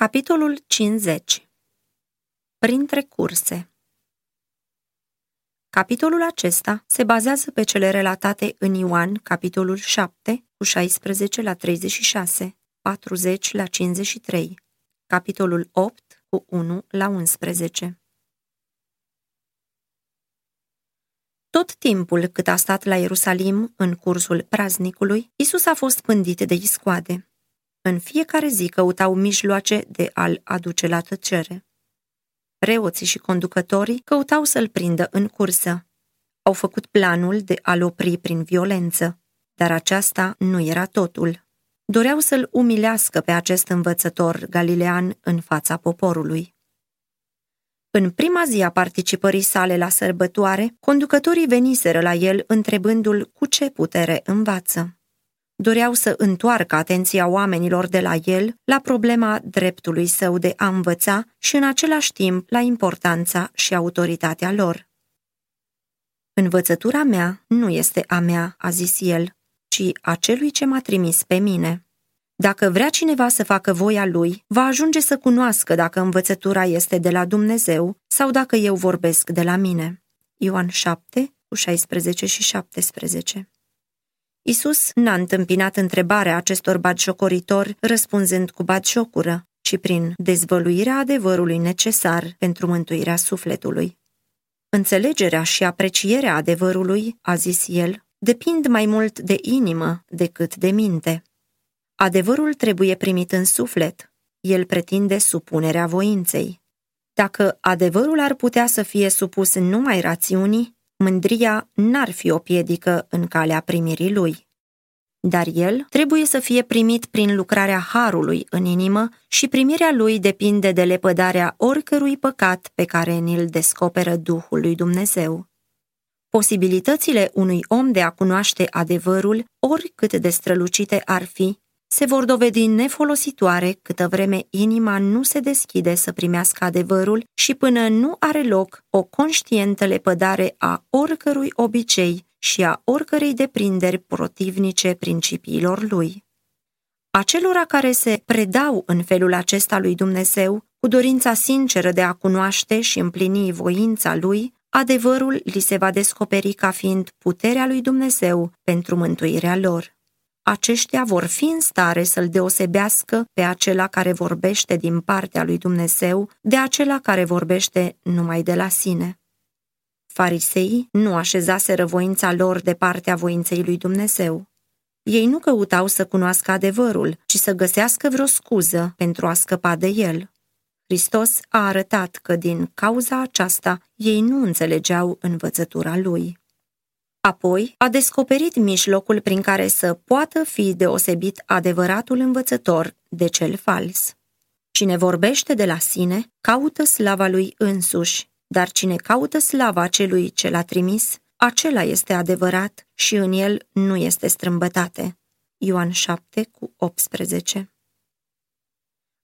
Capitolul 50 Printre curse Capitolul acesta se bazează pe cele relatate în Ioan, capitolul 7, cu 16 la 36, 40 la 53, capitolul 8, cu 1 la 11. Tot timpul cât a stat la Ierusalim, în cursul praznicului, Isus a fost pândit de iscoade. În fiecare zi căutau mijloace de a-l aduce la tăcere. Preoții și conducătorii căutau să-l prindă în cursă. Au făcut planul de a-l opri prin violență, dar aceasta nu era totul. Doreau să-l umilească pe acest învățător galilean în fața poporului. În prima zi a participării sale la sărbătoare, conducătorii veniseră la el întrebându-l cu ce putere învață doreau să întoarcă atenția oamenilor de la el la problema dreptului său de a învăța și în același timp la importanța și autoritatea lor. Învățătura mea nu este a mea, a zis el, ci a celui ce m-a trimis pe mine. Dacă vrea cineva să facă voia lui, va ajunge să cunoască dacă învățătura este de la Dumnezeu sau dacă eu vorbesc de la mine. Ioan 7, cu 16 și 17 Isus n-a întâmpinat întrebarea acestor batjocoritori răspunzând cu batjocură, ci prin dezvăluirea adevărului necesar pentru mântuirea sufletului. Înțelegerea și aprecierea adevărului, a zis el, depind mai mult de inimă decât de minte. Adevărul trebuie primit în suflet, el pretinde supunerea voinței. Dacă adevărul ar putea să fie supus numai rațiunii, mândria n-ar fi o piedică în calea primirii lui. Dar el trebuie să fie primit prin lucrarea harului în inimă și primirea lui depinde de lepădarea oricărui păcat pe care ni-l descoperă Duhul lui Dumnezeu. Posibilitățile unui om de a cunoaște adevărul, oricât de strălucite ar fi, se vor dovedi nefolositoare câtă vreme inima nu se deschide să primească adevărul și până nu are loc o conștientă lepădare a oricărui obicei și a oricărei deprinderi protivnice principiilor lui. Acelora care se predau în felul acesta lui Dumnezeu, cu dorința sinceră de a cunoaște și împlini voința lui, adevărul li se va descoperi ca fiind puterea lui Dumnezeu pentru mântuirea lor aceștia vor fi în stare să-l deosebească pe acela care vorbește din partea lui Dumnezeu de acela care vorbește numai de la sine. Fariseii nu așezaseră voința lor de partea voinței lui Dumnezeu. Ei nu căutau să cunoască adevărul, ci să găsească vreo scuză pentru a scăpa de el. Hristos a arătat că din cauza aceasta ei nu înțelegeau învățătura lui. Apoi a descoperit mijlocul prin care să poată fi deosebit adevăratul învățător de cel fals. Cine vorbește de la sine, caută slava lui însuși, dar cine caută slava celui ce l-a trimis, acela este adevărat și în el nu este strâmbătate. Ioan 7 cu 18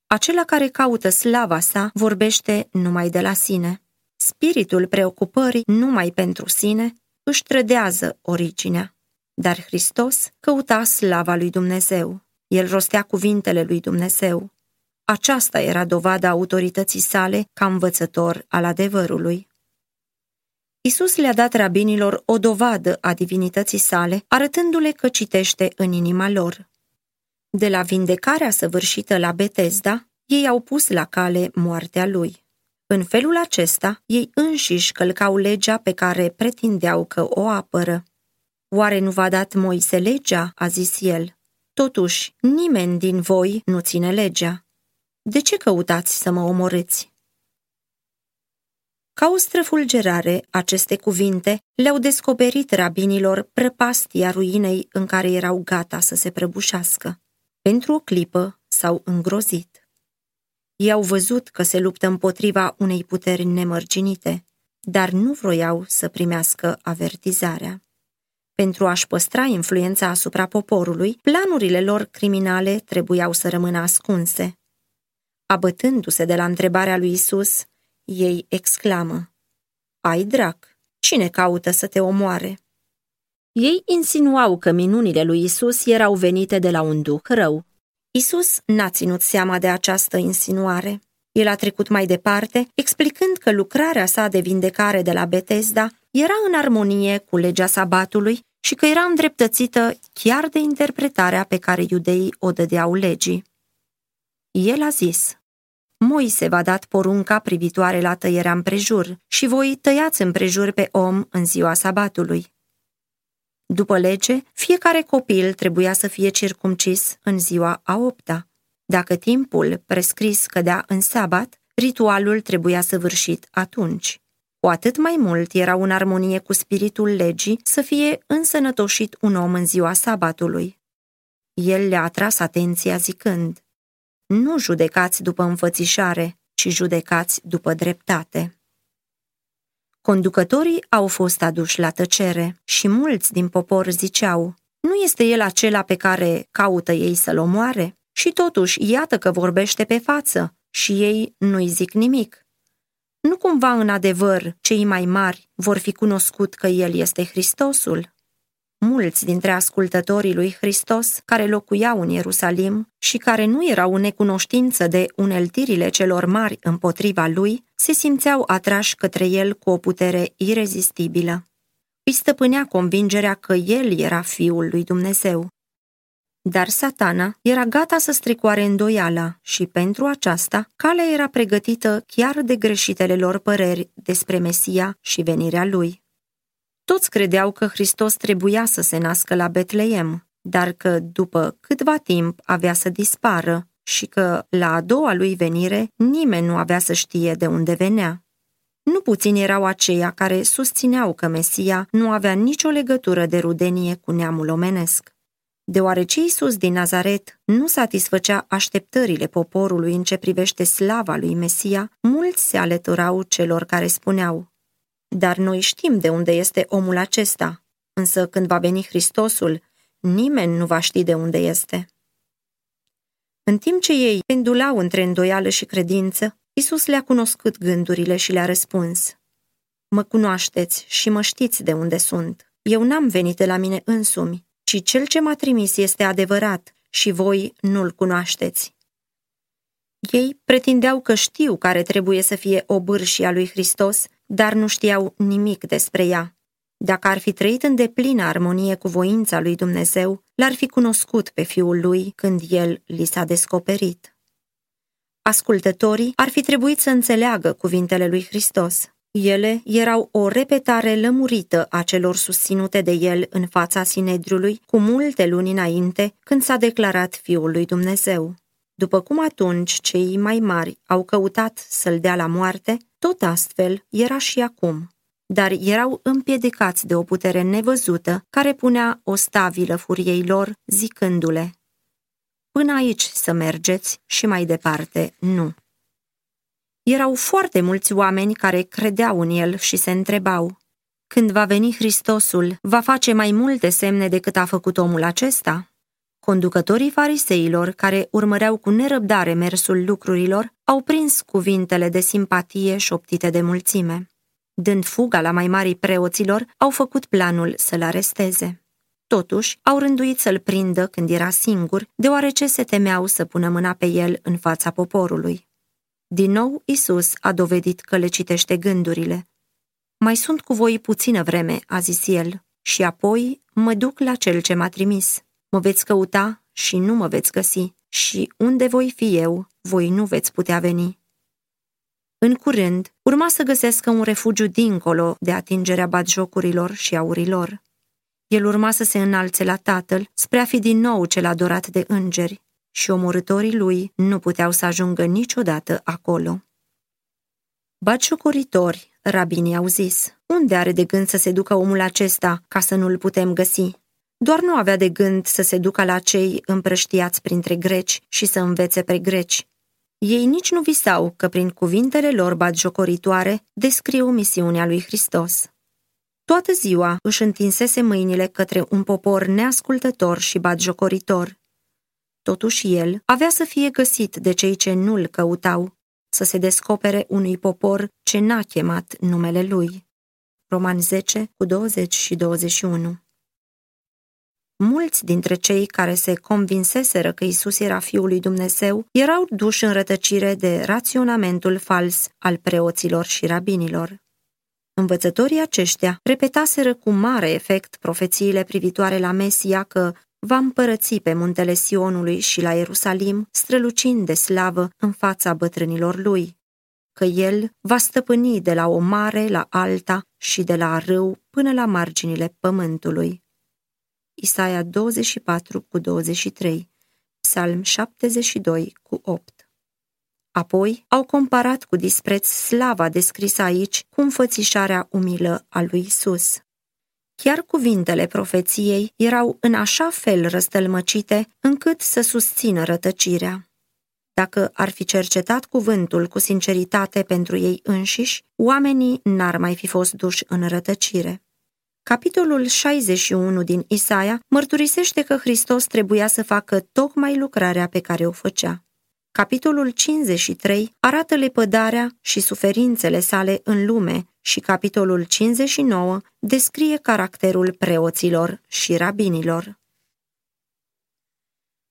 Acela care caută slava sa vorbește numai de la sine. Spiritul preocupării numai pentru sine își trădează originea. Dar Hristos căuta slava lui Dumnezeu. El rostea cuvintele lui Dumnezeu. Aceasta era dovada autorității sale ca învățător al adevărului. Isus le-a dat rabinilor o dovadă a divinității sale, arătându-le că citește în inima lor. De la vindecarea săvârșită la Betesda, ei au pus la cale moartea lui. În felul acesta, ei înșiși călcau legea pe care pretindeau că o apără. Oare nu v-a dat Moise legea?" a zis el. Totuși, nimeni din voi nu ține legea. De ce căutați să mă omorâți?" Ca o străfulgerare, aceste cuvinte le-au descoperit rabinilor prăpastia ruinei în care erau gata să se prăbușească. Pentru o clipă s-au îngrozit. Ei au văzut că se luptă împotriva unei puteri nemărginite, dar nu vroiau să primească avertizarea. Pentru a-și păstra influența asupra poporului, planurile lor criminale trebuiau să rămână ascunse. Abătându-se de la întrebarea lui Isus, ei exclamă, Ai drac, cine caută să te omoare? Ei insinuau că minunile lui Isus erau venite de la un duh rău. Isus n-a ținut seama de această insinuare. El a trecut mai departe, explicând că lucrarea sa de vindecare de la Betesda era în armonie cu legea sabatului și că era îndreptățită chiar de interpretarea pe care iudeii o dădeau legii. El a zis, Moise v-a dat porunca privitoare la tăierea împrejur și voi tăiați împrejur pe om în ziua sabatului. După lege, fiecare copil trebuia să fie circumcis în ziua a opta. Dacă timpul prescris cădea în sabat, ritualul trebuia săvârșit atunci. Cu atât mai mult era în armonie cu spiritul legii să fie însănătoșit un om în ziua sabatului. El le-a atras atenția zicând, Nu judecați după înfățișare, ci judecați după dreptate. Conducătorii au fost aduși la tăcere și mulți din popor ziceau, Nu este el acela pe care caută ei să-l omoare? Și totuși, iată că vorbește pe față și ei nu-i zic nimic. Nu cumva în adevăr cei mai mari vor fi cunoscut că El este Hristosul? Mulți dintre ascultătorii lui Hristos care locuiau în Ierusalim și care nu erau în necunoștință de uneltirile celor mari împotriva lui, se simțeau atrași către el cu o putere irezistibilă. Îi stăpânea convingerea că el era Fiul lui Dumnezeu. Dar satana era gata să stricoare îndoiala și pentru aceasta calea era pregătită chiar de greșitele lor păreri despre Mesia și venirea lui. Toți credeau că Hristos trebuia să se nască la Betleem, dar că după câtva timp avea să dispară și că la a doua lui venire nimeni nu avea să știe de unde venea. Nu puțini erau aceia care susțineau că Mesia nu avea nicio legătură de rudenie cu neamul omenesc. Deoarece Iisus din Nazaret nu satisfăcea așteptările poporului în ce privește slava lui Mesia, mulți se alăturau celor care spuneau Dar noi știm de unde este omul acesta, însă când va veni Hristosul, nimeni nu va ști de unde este. În timp ce ei pendulau între îndoială și credință, Isus le-a cunoscut gândurile și le-a răspuns. Mă cunoașteți și mă știți de unde sunt. Eu n-am venit de la mine însumi, ci cel ce m-a trimis este adevărat și voi nu-l cunoașteți. Ei pretindeau că știu care trebuie să fie obârșia lui Hristos, dar nu știau nimic despre ea. Dacă ar fi trăit în deplină armonie cu voința lui Dumnezeu, l-ar fi cunoscut pe fiul lui când el li s-a descoperit. Ascultătorii ar fi trebuit să înțeleagă cuvintele lui Hristos. Ele erau o repetare lămurită a celor susținute de el în fața Sinedriului cu multe luni înainte, când s-a declarat Fiul lui Dumnezeu. După cum atunci cei mai mari au căutat să-l dea la moarte, tot astfel era și acum. Dar erau împiedicați de o putere nevăzută care punea o stabilă furiei lor, zicându-le, Până aici să mergeți și mai departe nu. Erau foarte mulți oameni care credeau în el și se întrebau, când va veni Hristosul, va face mai multe semne decât a făcut omul acesta? Conducătorii fariseilor, care urmăreau cu nerăbdare mersul lucrurilor, au prins cuvintele de simpatie șoptite de mulțime. Dând fuga la mai mari preoților, au făcut planul să-l aresteze. Totuși, au rânduit să-l prindă când era singur, deoarece se temeau să pună mâna pe el în fața poporului. Din nou, Isus a dovedit că le citește gândurile. Mai sunt cu voi puțină vreme, a zis el, și apoi mă duc la cel ce m-a trimis. Mă veți căuta și nu mă veți găsi, și unde voi fi eu, voi nu veți putea veni. În curând, urma să găsească un refugiu dincolo de atingerea batjocurilor și aurilor. El urma să se înalțe la tatăl spre a fi din nou cel adorat de îngeri și omorătorii lui nu puteau să ajungă niciodată acolo. Batjocoritori, rabinii au zis, unde are de gând să se ducă omul acesta ca să nu-l putem găsi? Doar nu avea de gând să se ducă la cei împrăștiați printre greci și să învețe pe greci. Ei nici nu visau că prin cuvintele lor batjocoritoare descriu misiunea lui Hristos. Toată ziua își întinsese mâinile către un popor neascultător și batjocoritor. Totuși el avea să fie găsit de cei ce nu-l căutau, să se descopere unui popor ce n-a chemat numele lui. Roman 10, cu 20 și 21 mulți dintre cei care se convinseseră că Isus era Fiul lui Dumnezeu erau duși în rătăcire de raționamentul fals al preoților și rabinilor. Învățătorii aceștia repetaseră cu mare efect profețiile privitoare la Mesia că va împărăți pe muntele Sionului și la Ierusalim, strălucind de slavă în fața bătrânilor lui, că el va stăpâni de la o mare la alta și de la râu până la marginile pământului. Isaia 24 cu 23, Psalm 72 cu 8. Apoi au comparat cu dispreț slava descrisă aici cu înfățișarea umilă a lui Isus. Chiar cuvintele profeției erau în așa fel răstălmăcite încât să susțină rătăcirea. Dacă ar fi cercetat cuvântul cu sinceritate pentru ei înșiși, oamenii n-ar mai fi fost duși în rătăcire. Capitolul 61 din Isaia mărturisește că Hristos trebuia să facă tocmai lucrarea pe care o făcea. Capitolul 53 arată lepădarea și suferințele sale în lume și capitolul 59 descrie caracterul preoților și rabinilor.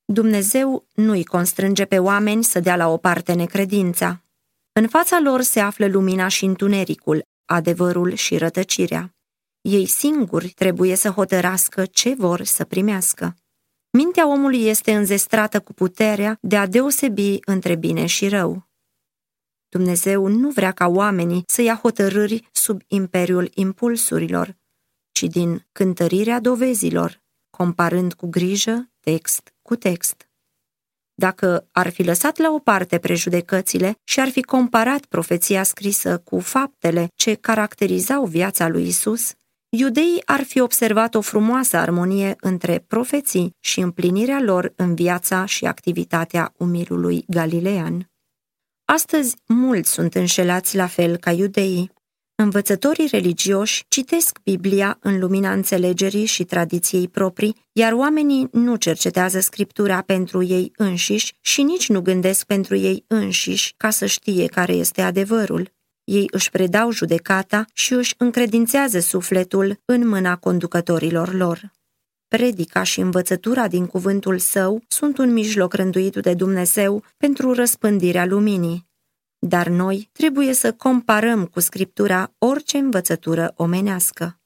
Dumnezeu nu-i constrânge pe oameni să dea la o parte necredința. În fața lor se află lumina și întunericul, adevărul și rătăcirea. Ei singuri trebuie să hotărască ce vor să primească. Mintea omului este înzestrată cu puterea de a deosebi între bine și rău. Dumnezeu nu vrea ca oamenii să ia hotărâri sub imperiul impulsurilor, ci din cântărirea dovezilor, comparând cu grijă text cu text. Dacă ar fi lăsat la o parte prejudecățile și ar fi comparat profeția scrisă cu faptele ce caracterizau viața lui Isus, iudeii ar fi observat o frumoasă armonie între profeții și împlinirea lor în viața și activitatea umilului galilean. Astăzi, mulți sunt înșelați la fel ca iudeii. Învățătorii religioși citesc Biblia în lumina înțelegerii și tradiției proprii, iar oamenii nu cercetează scriptura pentru ei înșiși și nici nu gândesc pentru ei înșiși ca să știe care este adevărul. Ei își predau judecata și își încredințează sufletul în mâna conducătorilor lor. Predica și învățătura din cuvântul său sunt un mijloc rânduit de Dumnezeu pentru răspândirea luminii. Dar noi trebuie să comparăm cu Scriptura orice învățătură omenească.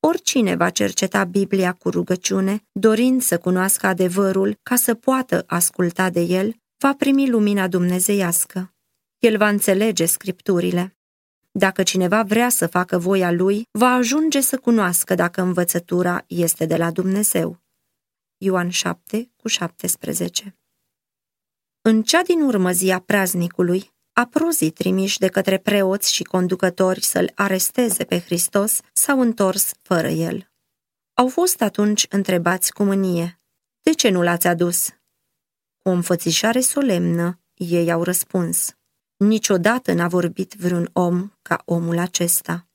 Oricine va cerceta Biblia cu rugăciune, dorind să cunoască adevărul ca să poată asculta de el, va primi lumina dumnezeiască. El va înțelege scripturile. Dacă cineva vrea să facă voia lui, va ajunge să cunoască dacă învățătura este de la Dumnezeu. Ioan 7 cu 17 În cea din urmă zi a praznicului, aprozii trimiși de către preoți și conducători să-l aresteze pe Hristos s-au întors fără el. Au fost atunci întrebați cu mânie, de ce nu l-ați adus? Cu o înfățișare solemnă, ei au răspuns, Niciodată n-a vorbit vreun om ca omul acesta.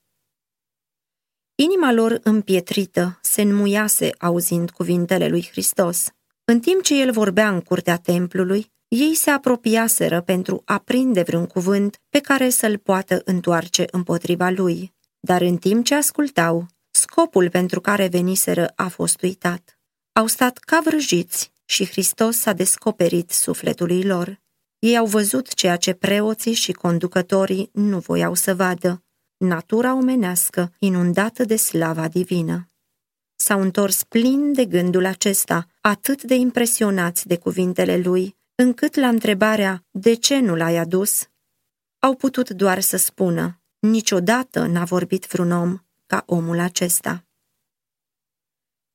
Inima lor împietrită se înmuiase auzind cuvintele lui Hristos. În timp ce el vorbea în curtea templului, ei se apropiaseră pentru a prinde vreun cuvânt pe care să-l poată întoarce împotriva lui. Dar în timp ce ascultau, scopul pentru care veniseră a fost uitat. Au stat ca vrăjiți și Hristos s-a descoperit sufletului lor. Ei au văzut ceea ce preoții și conducătorii nu voiau să vadă, natura omenească inundată de slava divină. S-au întors plin de gândul acesta, atât de impresionați de cuvintele lui, încât la întrebarea de ce nu l-ai adus, au putut doar să spună, niciodată n-a vorbit vreun om ca omul acesta.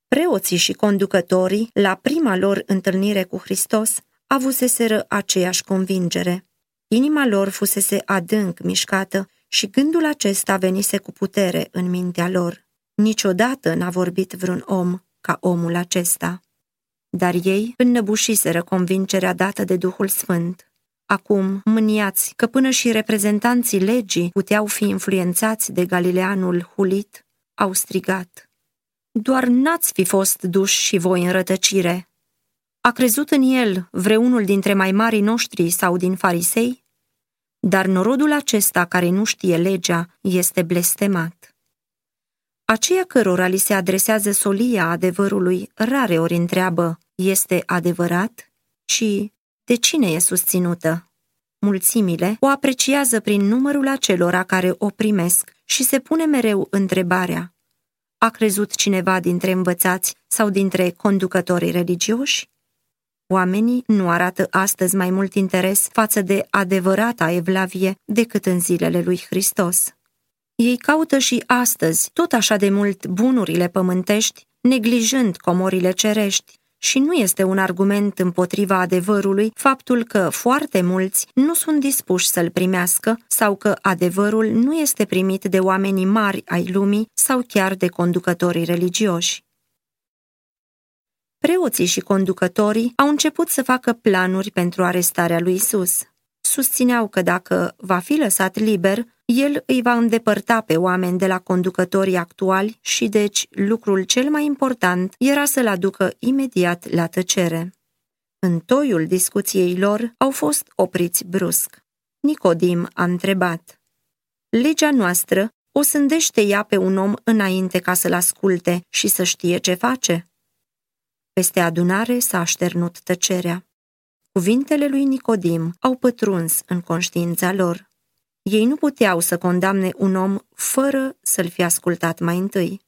Preoții și conducătorii, la prima lor întâlnire cu Hristos, avuseseră aceeași convingere. Inima lor fusese adânc mișcată și gândul acesta venise cu putere în mintea lor. Niciodată n-a vorbit vreun om ca omul acesta. Dar ei înnăbușiseră convingerea dată de Duhul Sfânt. Acum, mâniați că până și reprezentanții legii puteau fi influențați de galileanul hulit, au strigat. Doar n-ați fi fost duși și voi în rătăcire, a crezut în el vreunul dintre mai marii noștri sau din farisei? Dar norodul acesta care nu știe legea este blestemat. Aceia cărora li se adresează solia adevărului rare ori întreabă, este adevărat? Și de cine e susținută? Mulțimile o apreciază prin numărul acelora care o primesc și se pune mereu întrebarea, a crezut cineva dintre învățați sau dintre conducătorii religioși? Oamenii nu arată astăzi mai mult interes față de adevărata evlavie decât în zilele lui Hristos. Ei caută și astăzi tot așa de mult bunurile pământești, neglijând comorile cerești, și nu este un argument împotriva adevărului faptul că foarte mulți nu sunt dispuși să-l primească sau că adevărul nu este primit de oamenii mari ai lumii sau chiar de conducătorii religioși. Preoții și conducătorii au început să facă planuri pentru arestarea lui Isus. Susțineau că dacă va fi lăsat liber, el îi va îndepărta pe oameni de la conducătorii actuali și deci lucrul cel mai important era să-l aducă imediat la tăcere. În toiul discuției lor au fost opriți brusc. Nicodim a întrebat. Legea noastră o sândește ea pe un om înainte ca să-l asculte și să știe ce face? Peste adunare s-a așternut tăcerea. Cuvintele lui Nicodim au pătruns în conștiința lor. Ei nu puteau să condamne un om fără să-l fi ascultat mai întâi.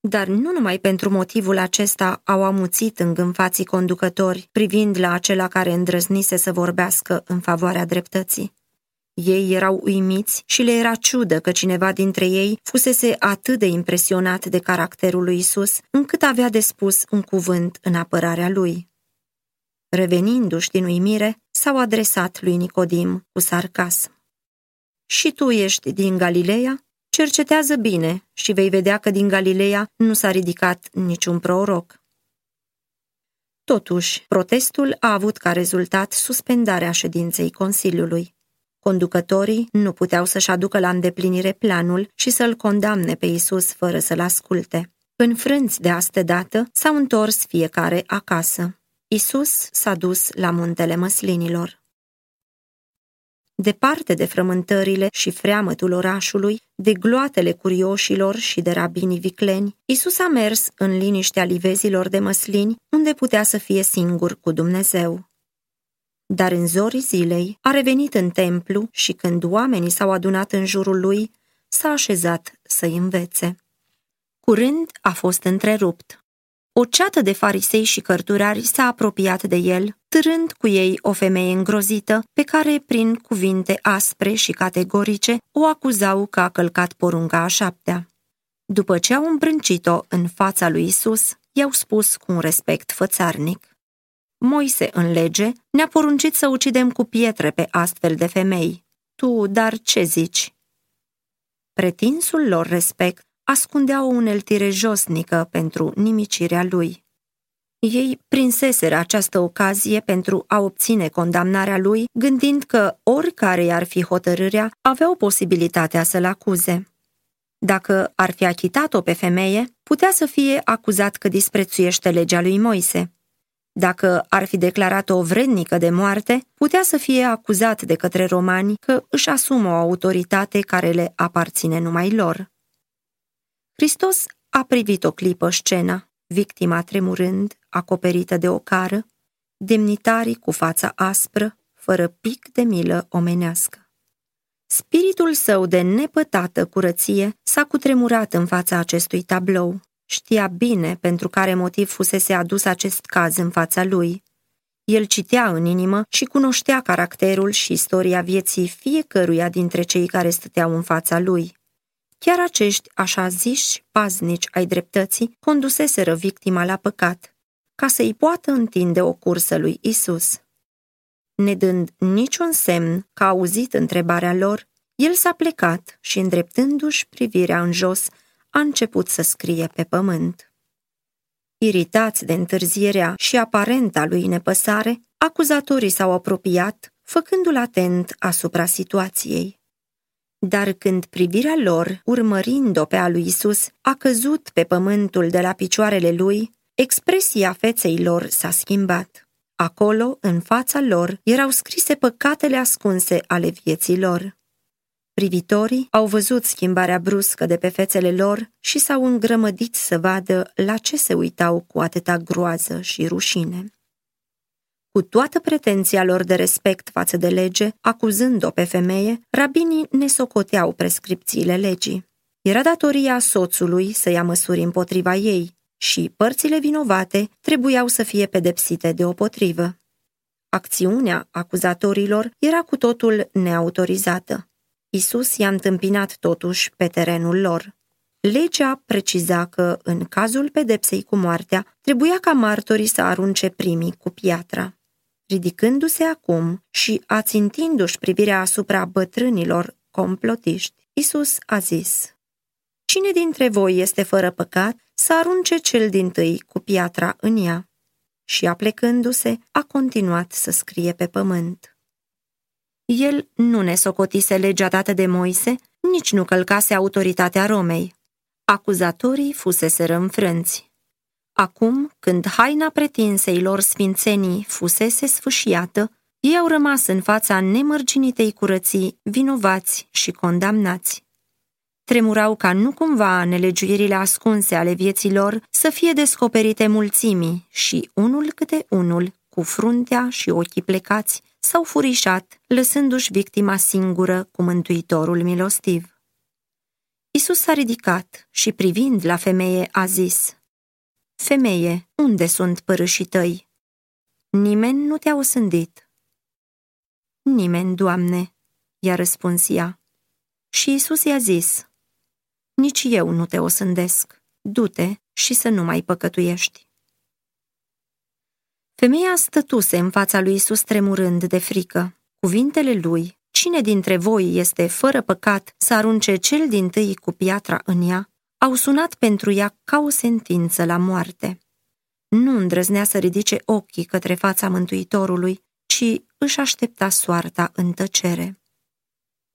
Dar nu numai pentru motivul acesta au amuțit îngânfații conducători privind la acela care îndrăznise să vorbească în favoarea dreptății. Ei erau uimiți și le era ciudă că cineva dintre ei fusese atât de impresionat de caracterul lui Isus, încât avea de spus un cuvânt în apărarea lui. Revenindu-și din uimire, s-au adresat lui Nicodim cu sarcasm. Și tu ești din Galileea? Cercetează bine și vei vedea că din Galileea nu s-a ridicat niciun proroc. Totuși, protestul a avut ca rezultat suspendarea ședinței Consiliului. Conducătorii nu puteau să-și aducă la îndeplinire planul și să-l condamne pe Isus fără să-l asculte. Înfrânți de astă dată, s-au întors fiecare acasă. Isus s-a dus la muntele măslinilor. Departe de frământările și freamătul orașului, de gloatele curioșilor și de rabinii vicleni, Isus a mers în liniștea livezilor de măslini, unde putea să fie singur cu Dumnezeu. Dar în zorii zilei a revenit în templu și când oamenii s-au adunat în jurul lui, s-a așezat să-i învețe. Curând a fost întrerupt. O ceată de farisei și cărturari s-a apropiat de el, târând cu ei o femeie îngrozită, pe care, prin cuvinte aspre și categorice, o acuzau că a călcat porunca a șaptea. După ce au îmbrâncit-o în fața lui Isus, i-au spus cu un respect fățarnic. Moise, în lege, ne-a poruncit să ucidem cu pietre pe astfel de femei. Tu, dar ce zici? Pretinsul lor respect ascundea o uneltire josnică pentru nimicirea lui. Ei prinseseră această ocazie pentru a obține condamnarea lui, gândind că oricare ar fi hotărârea, aveau posibilitatea să-l acuze. Dacă ar fi achitat-o pe femeie, putea să fie acuzat că disprețuiește legea lui Moise. Dacă ar fi declarat-o vrednică de moarte, putea să fie acuzat de către romani că își asumă o autoritate care le aparține numai lor. Hristos a privit o clipă scena, victima tremurând, acoperită de o cară, demnitarii cu fața aspră, fără pic de milă omenească. Spiritul său de nepătată curăție s-a cutremurat în fața acestui tablou. Știa bine pentru care motiv fusese adus acest caz în fața lui. El citea în inimă și cunoștea caracterul și istoria vieții fiecăruia dintre cei care stăteau în fața lui. Chiar acești așa ziși paznici ai dreptății conduseseră victima la păcat, ca să-i poată întinde o cursă lui Isus. Nedând niciun semn că a auzit întrebarea lor, el s-a plecat și, îndreptându-și privirea în jos, a început să scrie pe pământ. Iritați de întârzierea și aparenta lui nepăsare, acuzatorii s-au apropiat, făcându-l atent asupra situației. Dar când privirea lor, urmărind-o pe a lui Isus, a căzut pe pământul de la picioarele lui, expresia feței lor s-a schimbat. Acolo, în fața lor, erau scrise păcatele ascunse ale vieții lor. Privitorii au văzut schimbarea bruscă de pe fețele lor și s-au îngrămădit să vadă la ce se uitau cu atâta groază și rușine. Cu toată pretenția lor de respect față de lege, acuzând-o pe femeie, rabinii ne socoteau prescripțiile legii. Era datoria soțului să ia măsuri împotriva ei și părțile vinovate trebuiau să fie pedepsite deopotrivă. Acțiunea acuzatorilor era cu totul neautorizată. Isus i-a întâmpinat totuși pe terenul lor. Legea preciza că, în cazul pedepsei cu moartea, trebuia ca martorii să arunce primii cu piatra. Ridicându-se acum și ațintindu-și privirea asupra bătrânilor complotiști, Isus a zis, Cine dintre voi este fără păcat, să arunce cel din tâi cu piatra în ea. Și aplecându-se, a continuat să scrie pe pământ. El nu ne socotise legea dată de Moise, nici nu călcase autoritatea Romei. Acuzatorii fusese înfrânți. Acum, când haina pretinsei lor sfințenii fusese sfâșiată, ei au rămas în fața nemărginitei curății, vinovați și condamnați. Tremurau ca nu cumva nelegiuirile ascunse ale vieții lor să fie descoperite mulțimii și unul câte unul, cu fruntea și ochii plecați, s-au furișat, lăsându-și victima singură cu mântuitorul milostiv. Isus s-a ridicat și privind la femeie a zis, Femeie, unde sunt părâșii tăi? Nimeni nu te-a osândit. Nimeni, Doamne, i-a răspuns ea. Și Isus i-a zis, Nici eu nu te osândesc, du-te și să nu mai păcătuiești. Femeia stătuse în fața lui Isus tremurând de frică. Cuvintele lui, cine dintre voi este fără păcat să arunce cel din tâi cu piatra în ea, au sunat pentru ea ca o sentință la moarte. Nu îndrăznea să ridice ochii către fața Mântuitorului, ci își aștepta soarta în tăcere.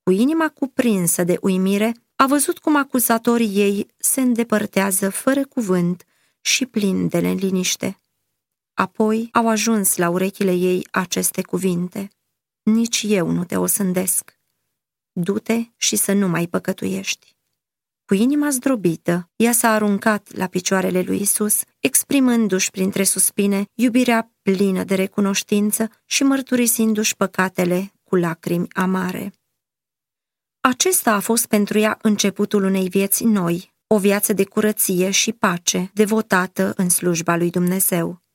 Cu inima cuprinsă de uimire, a văzut cum acuzatorii ei se îndepărtează fără cuvânt și plin de liniște. Apoi au ajuns la urechile ei aceste cuvinte. Nici eu nu te osândesc. Du-te și să nu mai păcătuiești. Cu inima zdrobită, ea s-a aruncat la picioarele lui Isus, exprimându-și printre suspine iubirea plină de recunoștință și mărturisindu-și păcatele cu lacrimi amare. Acesta a fost pentru ea începutul unei vieți noi, o viață de curăție și pace, devotată în slujba lui Dumnezeu.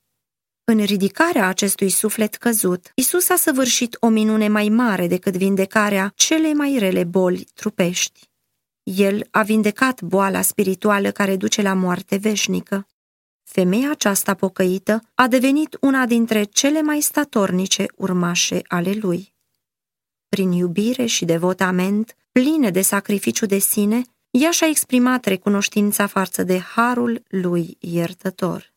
În ridicarea acestui suflet căzut, Isus a săvârșit o minune mai mare decât vindecarea cele mai rele boli trupești. El a vindecat boala spirituală care duce la moarte veșnică. Femeia aceasta pocăită a devenit una dintre cele mai statornice urmașe ale lui. Prin iubire și devotament, pline de sacrificiu de sine, ea și-a exprimat recunoștința față de harul lui iertător.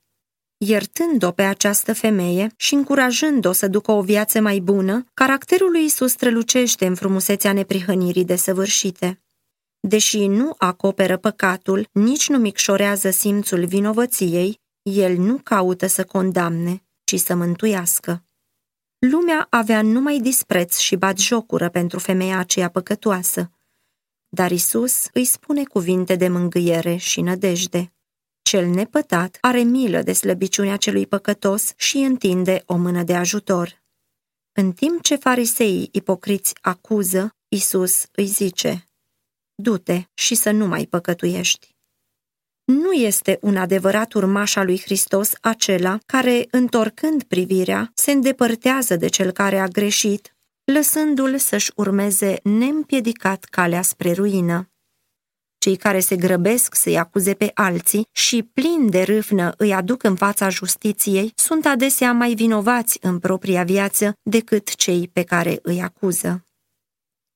Iertând-o pe această femeie și încurajând-o să ducă o viață mai bună, caracterul lui Isus strălucește în frumusețea neprihănirii desăvârșite. Deși nu acoperă păcatul, nici nu micșorează simțul vinovăției, el nu caută să condamne, ci să mântuiască. Lumea avea numai dispreț și jocură pentru femeia aceea păcătoasă, dar Isus îi spune cuvinte de mângâiere și nădejde. Cel nepătat are milă de slăbiciunea celui păcătos și întinde o mână de ajutor. În timp ce fariseii ipocriți acuză, Isus îi zice, Du-te și să nu mai păcătuiești. Nu este un adevărat urmaș al lui Hristos acela care, întorcând privirea, se îndepărtează de cel care a greșit, lăsându-l să-și urmeze neîmpiedicat calea spre ruină. Cei care se grăbesc să-i acuze pe alții și, plin de râvnă, îi aduc în fața justiției, sunt adesea mai vinovați în propria viață decât cei pe care îi acuză.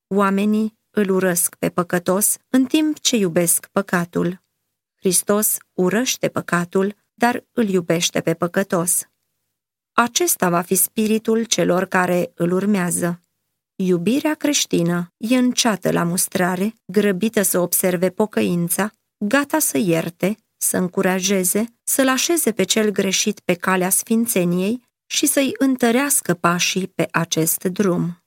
Oamenii îl urăsc pe păcătos în timp ce iubesc păcatul. Hristos urăște păcatul, dar îl iubește pe păcătos. Acesta va fi spiritul celor care îl urmează. Iubirea creștină e înceată la mustrare, grăbită să observe pocăința, gata să ierte, să încurajeze, să-l așeze pe cel greșit pe calea sfințeniei și să-i întărească pașii pe acest drum.